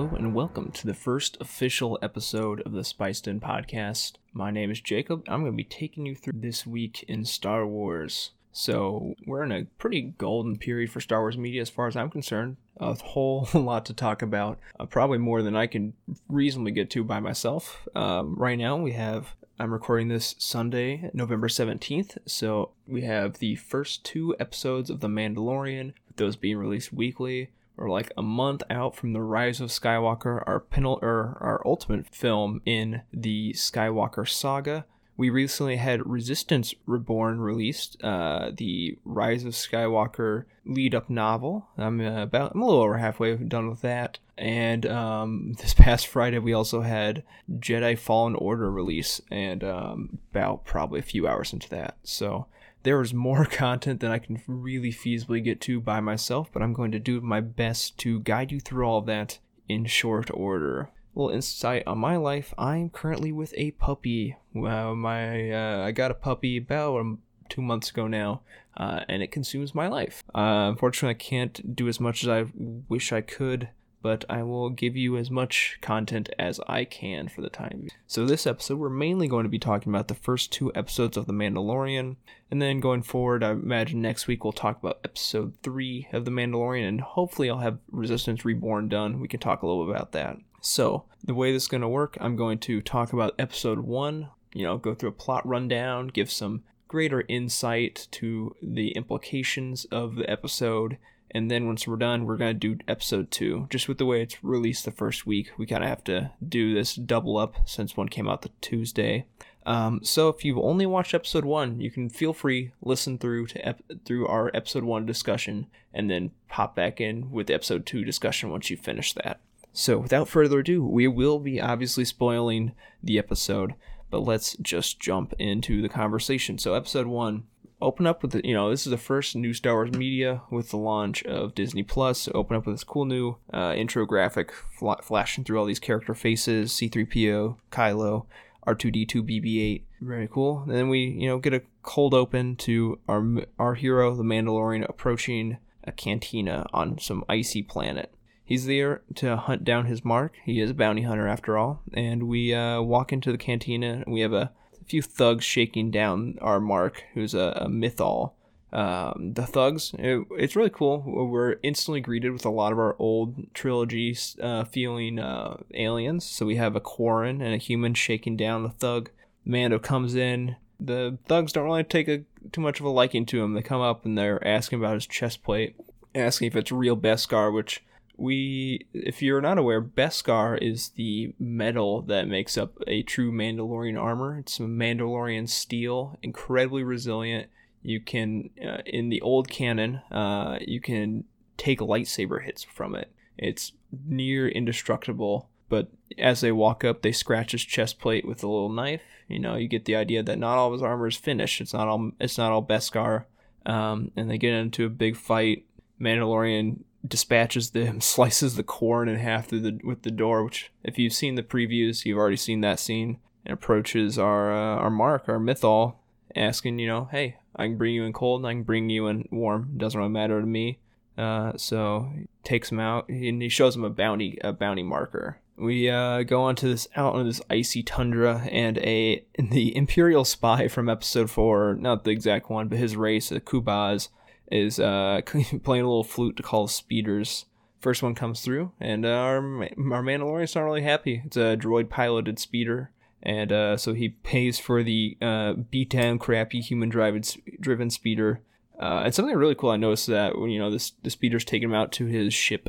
Hello and welcome to the first official episode of the Spice Den podcast. My name is Jacob. I'm going to be taking you through this week in Star Wars. So, we're in a pretty golden period for Star Wars media as far as I'm concerned. A whole lot to talk about, uh, probably more than I can reasonably get to by myself. Um, right now, we have I'm recording this Sunday, November 17th. So we have the first two episodes of The Mandalorian, those being released weekly. We're like a month out from The Rise of Skywalker, our penal or our ultimate film in the Skywalker saga. We recently had Resistance Reborn released, uh, the Rise of Skywalker lead up novel. I'm uh, about I'm a little over halfway done with that. And um, this past Friday, we also had Jedi Fallen Order release, and um, about probably a few hours into that. So there is more content than I can really feasibly get to by myself, but I'm going to do my best to guide you through all of that in short order little insight on my life. I'm currently with a puppy. Well, my uh, I got a puppy about two months ago now, uh, and it consumes my life. Uh, unfortunately, I can't do as much as I wish I could, but I will give you as much content as I can for the time. So this episode, we're mainly going to be talking about the first two episodes of The Mandalorian, and then going forward, I imagine next week we'll talk about episode three of The Mandalorian, and hopefully I'll have Resistance Reborn done. We can talk a little bit about that. So, the way this is going to work, I'm going to talk about episode one, you know, go through a plot rundown, give some greater insight to the implications of the episode, and then once we're done, we're going to do episode two. Just with the way it's released the first week, we kind of have to do this double up since one came out the Tuesday. Um, so if you've only watched episode one, you can feel free listen through to ep- through our episode one discussion, and then pop back in with episode two discussion once you finish that. So, without further ado, we will be obviously spoiling the episode, but let's just jump into the conversation. So, episode one, open up with the, you know, this is the first new Star Wars media with the launch of Disney Plus. So open up with this cool new uh, intro graphic fl- flashing through all these character faces C3PO, Kylo, R2D2, BB8. Very cool. And then we, you know, get a cold open to our our hero, the Mandalorian, approaching a cantina on some icy planet. He's there to hunt down his mark. He is a bounty hunter after all. And we uh, walk into the cantina. And we have a, few thugs shaking down our mark, who's a, a Mythrol. Um, the thugs, it, it's really cool. We're instantly greeted with a lot of our old trilogy uh, feeling uh, aliens. So we have a Quarren and a human shaking down the thug. Mando comes in. The thugs don't really take a, too much of a liking to him. They come up and they're asking about his chest plate, asking if it's real Beskar, which we if you're not aware beskar is the metal that makes up a true mandalorian armor. It's mandalorian steel incredibly resilient. You can uh, in the old canon uh, you can take lightsaber hits from it. It's near indestructible but as they walk up they scratch his chest plate with a little knife. You know you get the idea that not all of his armor is finished. It's not all it's not all beskar. Um, and they get into a big fight. Mandalorian dispatches them, slices the Quarren in half through the with the door. Which, if you've seen the previews, you've already seen that scene. And approaches our uh, our Mark, our Mythrol, asking, you know, hey, I can bring you in cold, and I can bring you in warm. Doesn't really matter to me. Uh, so takes him out, and he shows him a bounty a bounty marker. We uh, go onto this out on this icy tundra, and a the Imperial spy from Episode Four, not the exact one, but his race, the Kubaz, is uh, playing a little flute to call speeders. First one comes through, and uh, our, our Mandalorian's not really happy. It's a droid piloted speeder, and uh, so he pays for the uh, beat down, crappy human driven driven speeder. Uh, and something really cool I noticed that when you know this the speeder's taking him out to his ship,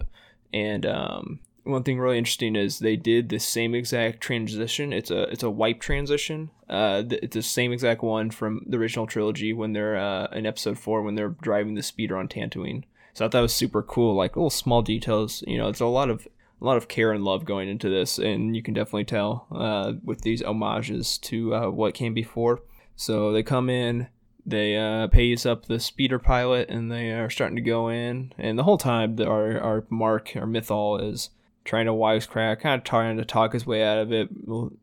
and um, one thing really interesting is they did the same exact transition. It's a it's a wipe transition. Uh, it's the same exact one from the original trilogy when they're uh, in episode four when they're driving the speeder on Tatooine. So I thought that was super cool. Like little small details. You know, it's a lot of a lot of care and love going into this, and you can definitely tell uh, with these homages to uh, what came before. So they come in, they uh, pays up the speeder pilot, and they are starting to go in. And the whole time, our our Mark, our Mythrol, is trying to wisecrack, kind of trying to talk his way out of it,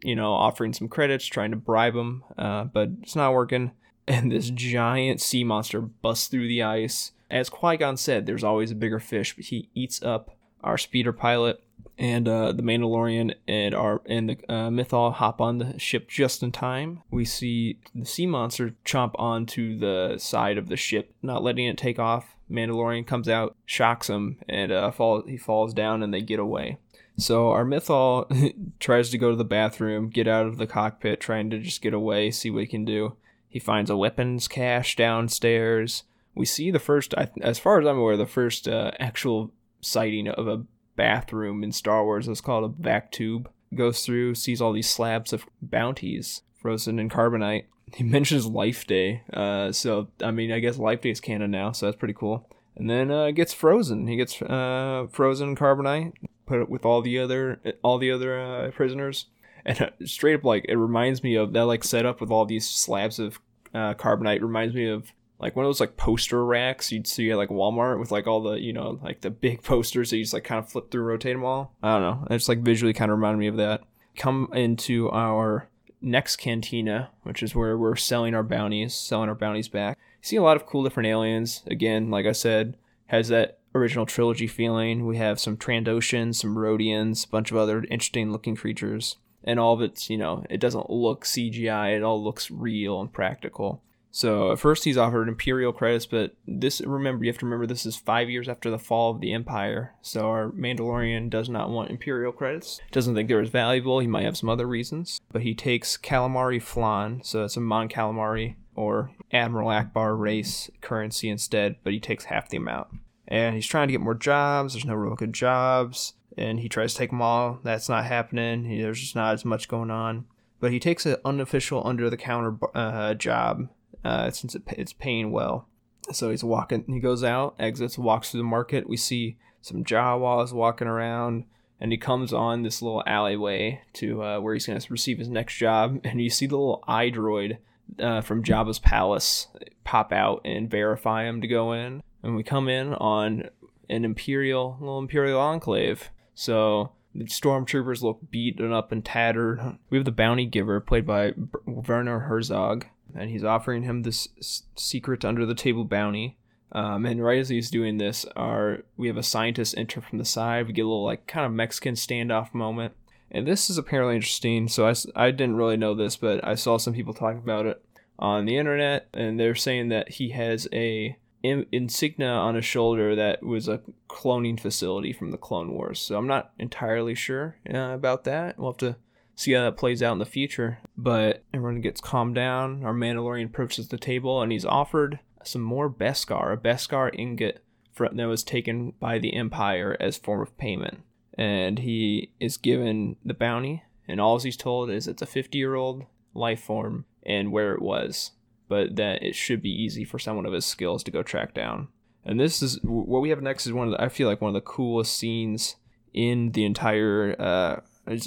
you know, offering some credits, trying to bribe him, uh, but it's not working. And this giant sea monster busts through the ice. As Qui Gon said, there's always a bigger fish, but he eats up our speeder pilot and uh, the Mandalorian and our and the uh, hop on the ship just in time. We see the sea monster chomp onto the side of the ship, not letting it take off. Mandalorian comes out, shocks him, and uh, fall, he falls down, and they get away. So our Mythrol tries to go to the bathroom, get out of the cockpit, trying to just get away, see what he can do. He finds a weapons cache downstairs. We see the first, as far as I'm aware, the first uh, actual sighting of a bathroom in Star Wars. It's called a vac tube. Goes through, sees all these slabs of bounties frozen in carbonite. He mentions Life Day, uh, so I mean, I guess Life Day is canon now, so that's pretty cool. And then uh, gets frozen. He gets uh, frozen carbonite, put it with all the other all the other uh, prisoners, and uh, straight up like it reminds me of that like setup with all these slabs of uh, carbonite. Reminds me of like one of those like poster racks you'd see at like Walmart with like all the you know like the big posters that you just like kind of flip through, rotate them all. I don't know. It's like visually kind of reminded me of that. Come into our next cantina, which is where we're selling our bounties, selling our bounties back. You see a lot of cool different aliens. Again, like I said, has that original trilogy feeling. We have some Trandoshans, some Rodians, a bunch of other interesting looking creatures. And all of it's, you know, it doesn't look CGI, it all looks real and practical. So at first he's offered imperial credits, but this remember you have to remember this is five years after the fall of the empire. So our Mandalorian does not want imperial credits. Doesn't think they're as valuable. He might have some other reasons, but he takes calamari flan. So it's a Mon Calamari or Admiral Ackbar race currency instead, but he takes half the amount. And he's trying to get more jobs. There's no real good jobs, and he tries to take them all. That's not happening. There's just not as much going on. But he takes an unofficial under the counter uh, job uh, since it, it's paying well. So he's walking, he goes out, exits, walks through the market. We see some Jawas walking around, and he comes on this little alleyway to uh, where he's going to receive his next job. And you see the little eye droid uh, from Jabba's palace pop out and verify him to go in. And we come in on an Imperial, little Imperial enclave. So the stormtroopers look beaten up and tattered. We have the bounty giver, played by Werner Herzog, and he's offering him this secret under the table bounty. Um, and right as he's doing this, our we have a scientist enter from the side. We get a little like kind of Mexican standoff moment, and this is apparently interesting. So I, I didn't really know this, but I saw some people talking about it on the internet, and they're saying that he has a insignia on his shoulder that was a cloning facility from the Clone Wars. So I'm not entirely sure uh, about that. We'll have to see how that plays out in the future. But everyone gets calmed down. Our Mandalorian approaches the table and he's offered some more Beskar, a Beskar ingot that was taken by the Empire as form of payment. And he is given the bounty, and all he's told is it's a 50 year old life form and where it was, but that it should be easy for someone of his skills to go track down. And this is what we have next is one of the, I feel like one of the coolest scenes in the entire. Uh,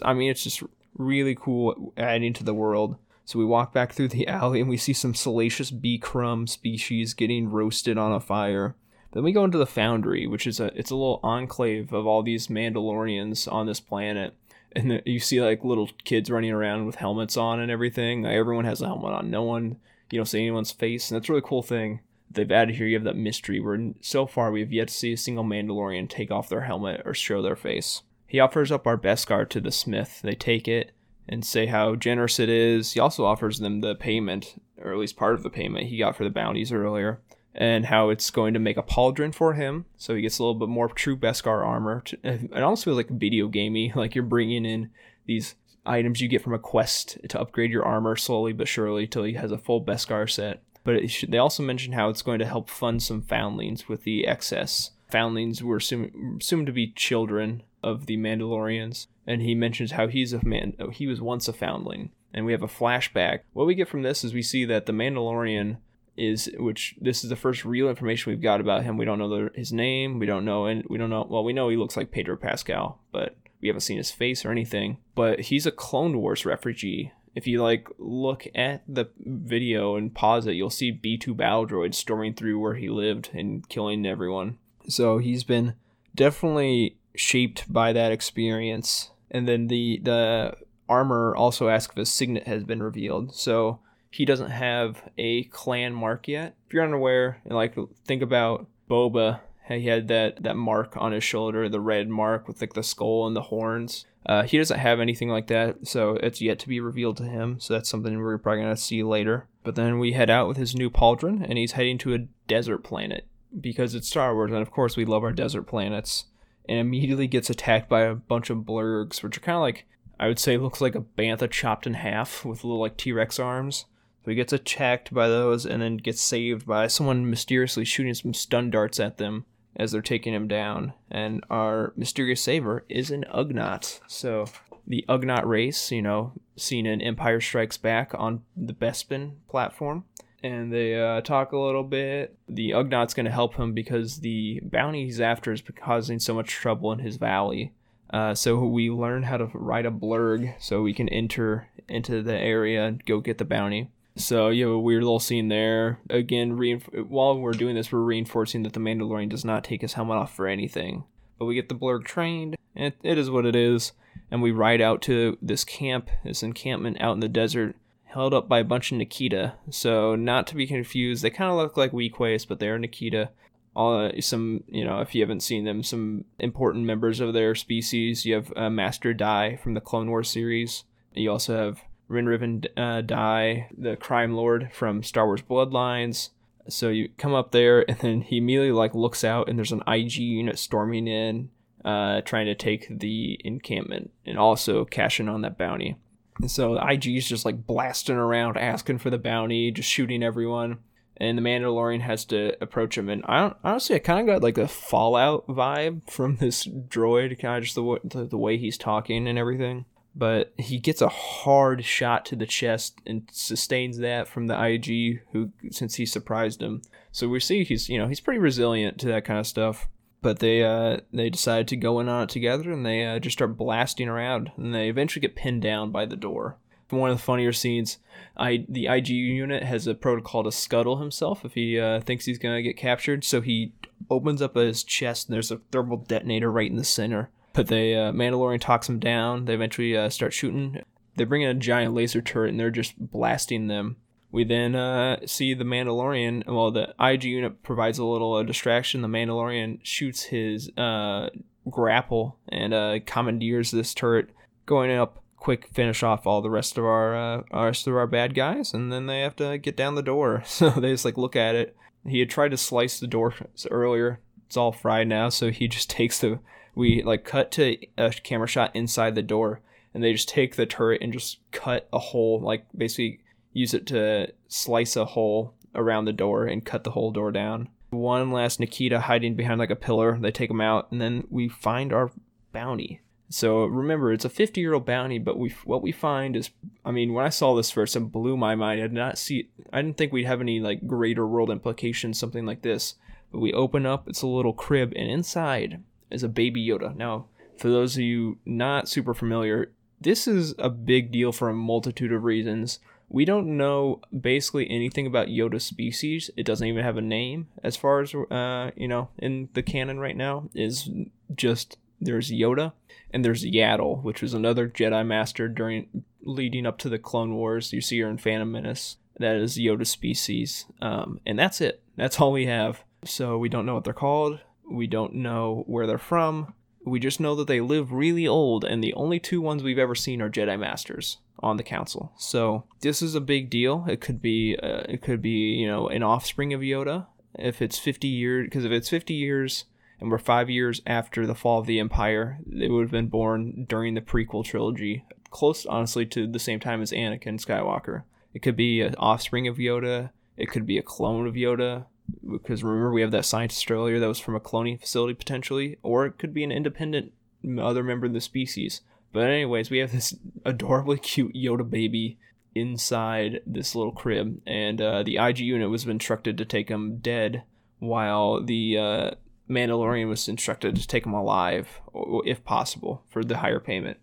I mean, it's just really cool adding to the world. So we walk back through the alley and we see some Salacious B. Crumb species getting roasted on a fire. Then we go into the foundry, which is a it's a little enclave of all these Mandalorians on this planet. And you see like little kids running around with helmets on and everything. Everyone has a helmet on. No one, you know, see anyone's face, and that's a really cool thing they've added here. You have that mystery where so far we have yet to see a single Mandalorian take off their helmet or show their face. He offers up our Beskar to the smith. They take it and say how generous it is. He also offers them the payment, or at least part of the payment he got for the bounties earlier, and how it's going to make a pauldron for him, so he gets a little bit more true Beskar armor. It almost feels like video gamey, like you're bringing in these items you get from a quest to upgrade your armor slowly but surely till he has a full Beskar set. But should, they also mention how it's going to help fund some foundlings with the excess. Foundlings were assumed, assumed to be children of the Mandalorians, and he mentions how he's a man. Oh, he was once a foundling, and we have a flashback. What we get from this is we see that the Mandalorian is, which this is the first real information we've got about him. We don't know the, his name. We don't know, and we don't know. Well, we know he looks like Pedro Pascal, but we haven't seen his face or anything. But he's a Clone Wars refugee. If you like look at the video and pause it, you'll see B2 battle droids storming through where he lived and killing everyone. So he's been definitely shaped by that experience. And then the the armor also asks if his signet has been revealed. So he doesn't have a clan mark yet. If you're unaware, and like think about Boba He had that that mark on his shoulder, the red mark with like the skull and the horns. Uh, he doesn't have anything like that, so it's yet to be revealed to him. So that's something we're probably gonna see later. But then we head out with his new pauldron, and he's heading to a desert planet because it's Star Wars, and of course we love our desert planets. And immediately gets attacked by a bunch of blurrgs, which are kind of like I would say looks like a bantha chopped in half with little like T Rex arms. So he gets attacked by those and then gets saved by someone mysteriously shooting some stun darts at them as they're taking him down. And our mysterious saver is an Ugnaught. So the Ugnaught race, you know, seen in Empire Strikes Back on the Bespin platform. And they uh, talk a little bit. The Ugnaught's going to help him because the bounty he's after is causing so much trouble in his valley. Uh, so we learn how to ride a blurrg so we can enter into the area and go get the bounty. So you have a weird little scene there. Again, reinf- while we're doing this, we're reinforcing that the Mandalorian does not take his helmet off for anything. But we get the blurrg trained. It, it is what it is. And we ride out to this camp, this encampment out in the desert, held up by a bunch of Nikto. So not to be confused, they kind of look like Weequays, but they are Nikto. Uh, some, you know, if you haven't seen them, some important members of their species. You have uh, Master Di from the Clone Wars series. You also have Rin uh, Di, the crime lord from Star Wars Bloodlines. So you come up there, and then he immediately like looks out, and there's an IG unit storming in, uh, trying to take the encampment and also cashing on that bounty. And so the IG is just like blasting around, asking for the bounty, just shooting everyone. And the Mandalorian has to approach him, and I honestly, I kind of got like a Fallout vibe from this droid, kind of just the, the the way he's talking and everything but he gets a hard shot to the chest and sustains that from the IG who since he surprised him. So we see he's you know he's pretty resilient to that kind of stuff. But they uh, they decide to go in on it together and they uh, just start blasting around and they eventually get pinned down by the door. One of the funnier scenes, I the IG unit has a protocol to scuttle himself if he uh, thinks he's gonna get captured. So he opens up his chest and there's a thermal detonator right in the center but they uh, Mandalorian talks him down. They eventually uh, start shooting. They bring in a giant laser turret and they're just blasting them. We then uh, see the Mandalorian. Well, the IG unit provides a little uh, distraction. The Mandalorian shoots his uh, grapple and uh, commandeers this turret, going up quick finish off all the rest of our uh, rest of our bad guys, and then they have to get down the door. So they just like look at it. He had tried to slice the door earlier. It's all fried now, so he just takes the we like cut to a camera shot inside the door and they just take the turret and just cut a hole like basically use it to slice a hole around the door and cut the whole door down. One last Nikto hiding behind like a pillar. They take him out and then we find our bounty. So remember it's a 50 year old bounty but we what we find is i mean when i saw this first it blew my mind. I did not see i didn't think we'd have any like greater world implications something like this. But we open up it's a little crib and inside is a baby Yoda. Now, for those of you not super familiar, this is a big deal for a multitude of reasons. We don't know basically anything about Yoda species. It doesn't even have a name as far as uh, you know in the canon right now. Is just there's Yoda and there's Yaddle, which was another Jedi Master during leading up to the Clone Wars. You see her in Phantom Menace. That is Yoda species, um, and that's it. That's all we have. So we don't know what they're called. We don't know where they're from. We just know that they live really old, and the only two ones we've ever seen are Jedi Masters on the council. So this is a big deal. It could be, uh, it could be, you know, an offspring of Yoda. If it's 50 years, because if it's 50 years and we're five years after the fall of the Empire, they would have been born during the prequel trilogy, close, honestly, to the same time as Anakin Skywalker. It could be an offspring of Yoda. It could be a clone of Yoda because remember we have that scientist earlier that was from a cloning facility potentially, or it could be an independent other member of the species. But anyways, we have this adorably cute Yoda baby inside this little crib, and uh, the IG unit was instructed to take him dead, while the uh, Mandalorian was instructed to take him alive, if possible, for the higher payment.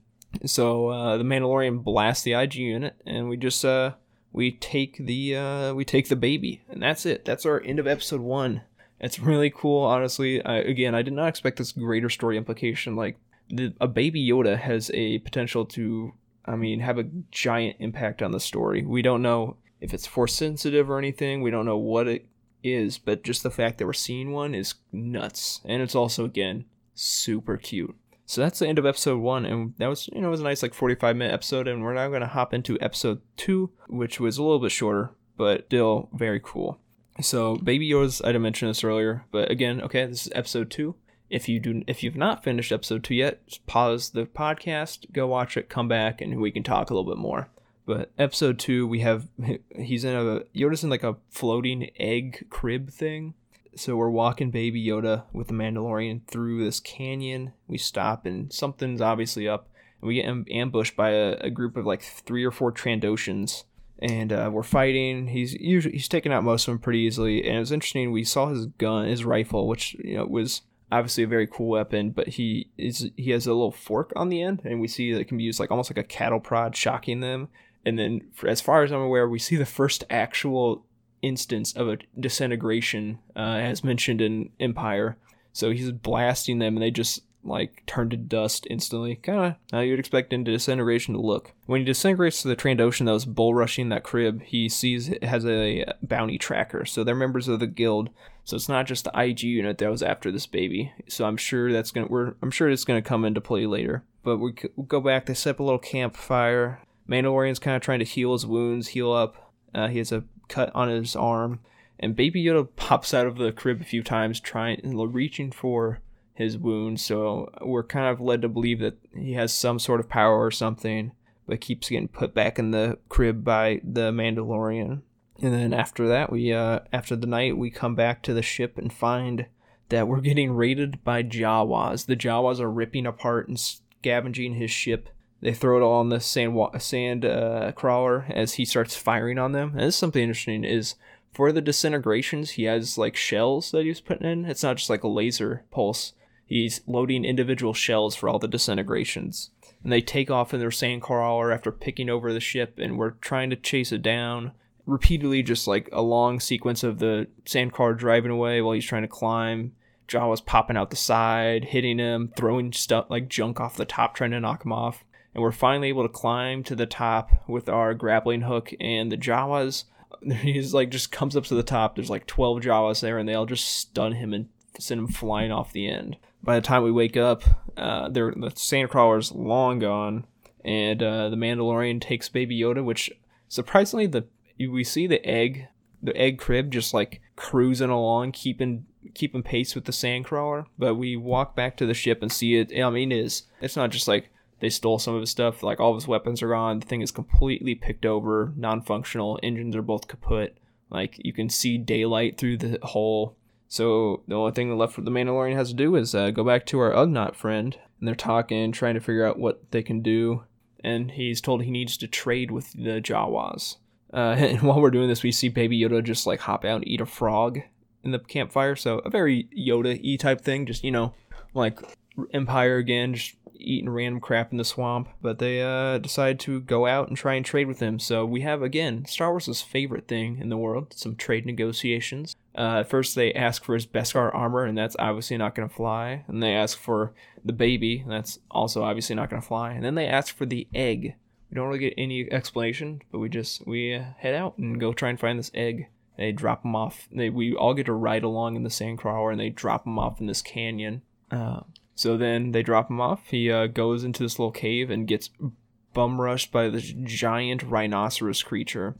So uh, the Mandalorian blasts the IG unit, and we just uh, we take the uh, we take the baby, and that's it. That's our end of episode one. It's really cool, honestly. I, again, I did not expect this greater story implication. Like the, a baby Yoda has a potential to, I mean, have a giant impact on the story. We don't know if it's force sensitive or anything. We don't know what it is, but just the fact that we're seeing one is nuts. And it's also again super cute. So that's the end of episode one, and that was you know it was a nice like 45 minute episode, and we're now gonna hop into episode two, which was a little bit shorter, but still very cool. So Baby Yoda's I didn't mention this earlier, but again, okay, this is episode two. If you do if you've not finished episode two yet, just pause the podcast, go watch it, come back, and we can talk a little bit more. But episode two, we have he's in a Yoda's in like a floating egg crib thing. So we're walking Baby Yoda with the Mandalorian through this canyon. We stop and something's obviously up, and we get ambushed by a, a group of like three or four Trandoshans, and uh, we're fighting. He's usually he's taking out most of them pretty easily, and it was interesting. We saw his gun, his rifle, which you know was obviously a very cool weapon, but he is he has a little fork on the end, and we see that it can be used like almost like a cattle prod, shocking them. And then, for, as far as I'm aware, we see the first actual instance of a disintegration, uh, as mentioned in Empire. So he's blasting them, and they just like turn to dust instantly. Kind of how you'd expect into disintegration to look. When he disintegrates to the Trandoshan that was bull rushing that crib, he sees it has a bounty tracker. So they're members of the guild. So it's not just the IG unit that was after this baby. So I'm sure that's gonna. We're, I'm sure it's gonna come into play later. But we go back. They set up a little campfire. Mandalorian's kind of trying to heal his wounds, heal up. Uh, he has a cut on his arm, and Baby Yoda pops out of the crib a few times, trying reaching for his wound. So we're kind of led to believe that he has some sort of power or something, but keeps getting put back in the crib by the Mandalorian. And then after that, we uh, after the night, we come back to the ship and find that we're getting raided by Jawas. The Jawas are ripping apart and scavenging his ship they throw it all on the sand sand uh, crawler as he starts firing on them. And this is something interesting is for the disintegrations he has like shells that he's putting in. It's not just like a laser pulse. He's loading individual shells for all the disintegrations. And they take off in their sand crawler after picking over the ship and we're trying to chase it down. Repeatedly just like a long sequence of the sand crawler driving away while he's trying to climb. Jawa's popping out the side, hitting him, throwing stuff like junk off the top, trying to knock him off and we're finally able to climb to the top with our grappling hook and the Jawas. He's like just comes up to the top. There's like 12 Jawas there, and they all just stun him and send him flying off the end. By the time we wake up, uh, the Sandcrawler's long gone, and uh, the Mandalorian takes Baby Yoda, which surprisingly the we see the egg, the egg crib, just like cruising along, keeping keeping pace with the Sandcrawler. But we walk back to the ship and see it. I mean, it is it's not just like they stole some of his stuff. Like all of his weapons are gone. The thing is completely picked over, non-functional. Engines are both kaput. Like you can see daylight through the hole. So the only thing left for the Mandalorian has to do is uh, go back to our Ugnaught friend, and they're talking, trying to figure out what they can do. And he's told he needs to trade with the Jawas. Uh, and while we're doing this, we see Baby Yoda just like hop out and eat a frog in the campfire. So a very Yoda e type thing, just you know, like Empire again, just eating random crap in the swamp, but they uh, decide to go out and try and trade with him. So we have again Star Wars' favorite thing in the world: some trade negotiations. Uh, first, they ask for his Beskar armor, and that's obviously not going to fly. And they ask for the baby, and that's also obviously not going to fly. And then they ask for the egg. We don't really get any explanation, but we just we uh, head out and go try and find this egg. They drop them off. They, we all get to ride along in the sandcrawler, and they drop them off in this canyon. Uh, so then they drop him off. He uh, goes into this little cave and gets bum rushed by this giant rhinoceros creature.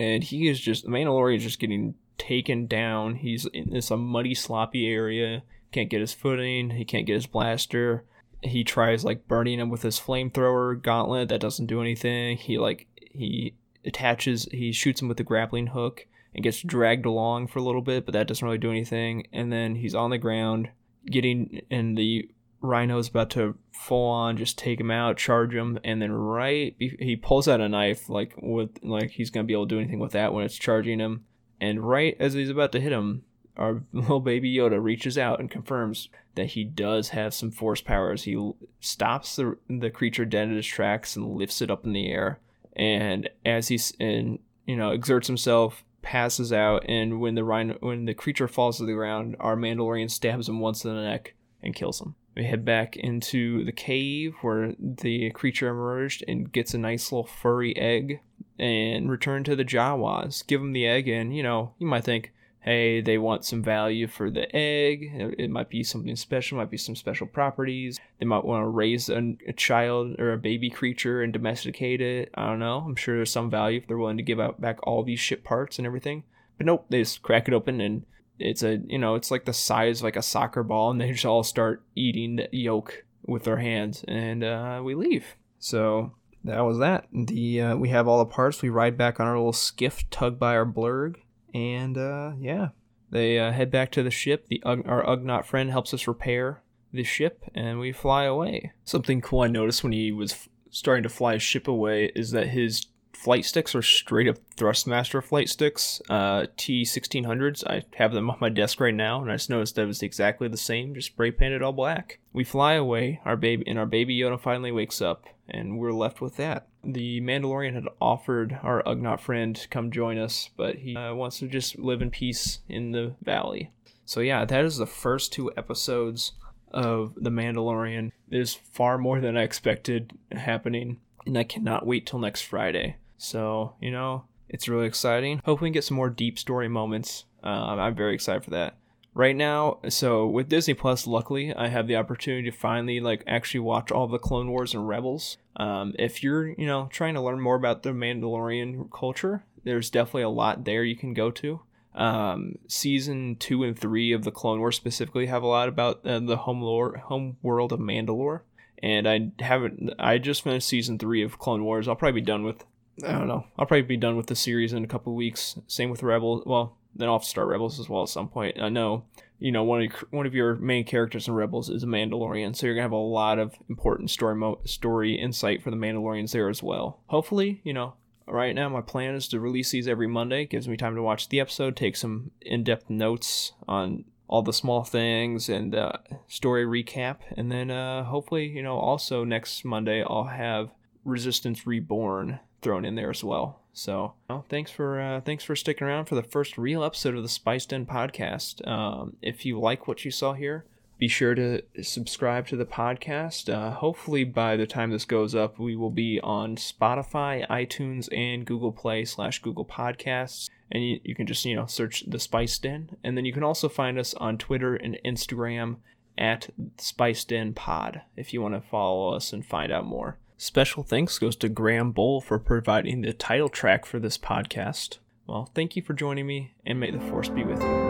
And he is just, the Mandalorian is just getting taken down. He's in this muddy, sloppy area. Can't get his footing. He can't get his blaster. He tries like burning him with his flamethrower gauntlet. That doesn't do anything. He like, he attaches, he shoots him with the grappling hook and gets dragged along for a little bit, but that doesn't really do anything. And then he's on the ground getting and the rhino's about to full on just take him out charge him and then right he pulls out a knife like with like he's gonna be able to do anything with that when it's charging him. And right as he's about to hit him our little baby yoda reaches out and confirms that he does have some force powers. He stops the, the creature dead in his tracks and lifts it up in the air. And as he's and you know exerts himself passes out, and when the rhino, when the creature falls to the ground, our Mandalorian stabs him once in the neck and kills him. We head back into the cave where the creature emerged and gets a nice little furry egg, and return to the Jawas. Give him the egg, and you know you might think, hey, they want some value for the egg. It might be something special, might be some special properties. They might want to raise a, a, child or a baby creature and domesticate it. I don't know. I'm sure there's some value if they're willing to give out back all these ship parts and everything. But nope, they just crack it open and it's a you know it's like the size of like a soccer ball, and they just all start eating the yolk with their hands, and uh, we leave. So that was that. The uh, we have all the parts. We ride back on our little skiff, tugged by our blurrg, and uh, yeah, they uh, head back to the ship. The our Ugnaught friend helps us repair the ship, and we fly away. Something cool I noticed when he was f- starting to fly his ship away is that his flight sticks are straight up Thrustmaster flight sticks, uh, T1600s. I have them on my desk right now, and I just noticed that it's exactly the same, just spray painted all black. We fly away, our baby, and our baby Yoda finally wakes up, and we're left with that. The Mandalorian had offered our Ugnaught friend to come join us, but he uh, wants to just live in peace in the valley. So yeah, that is the first two episodes of The Mandalorian. There's far more than I expected happening, and I cannot wait till next Friday. So, you know, it's really exciting. Hopefully, we get some more deep story moments. Uh, I'm very excited for that. Right now, so with Disney Plus, luckily, I have the opportunity to finally like actually watch all the Clone Wars and Rebels. Um, if you're, you know, trying to learn more about the Mandalorian culture, there's definitely a lot there you can go to. Um, season two and three of the Clone Wars specifically have a lot about uh, the home lore, home world of Mandalore. And I haven't. I just finished season three of Clone Wars. I'll probably be done with I don't know. I'll probably be done with the series in a couple weeks. Same with Rebels. Well, then I'll start Rebels as well at some point. I know, you know, one of your, one of your main characters in Rebels is a Mandalorian, so you're gonna have a lot of important story mo- story insight for the Mandalorians there as well. Hopefully, you know, right now my plan is to release these every Monday. It gives me time to watch the episode, take some in-depth notes on all the small things and uh, story recap, and then uh, hopefully, you know, also next Monday I'll have Resistance Reborn thrown in there as well. So, well, thanks for uh, thanks for sticking around for the first real episode of the Spice Den podcast. Um, if you like what you saw here, be sure to subscribe to the podcast. Uh, hopefully, by the time this goes up, we will be on Spotify, iTunes, and Google Play slash Google Podcasts. And you, you can just you know search the Spice Den, and then you can also find us on Twitter and Instagram at Spice Den Pod if you want to follow us and find out more. Special thanks goes to Graham Bole for providing the title track for this podcast. Well, thank you for joining me, and may the force be with you.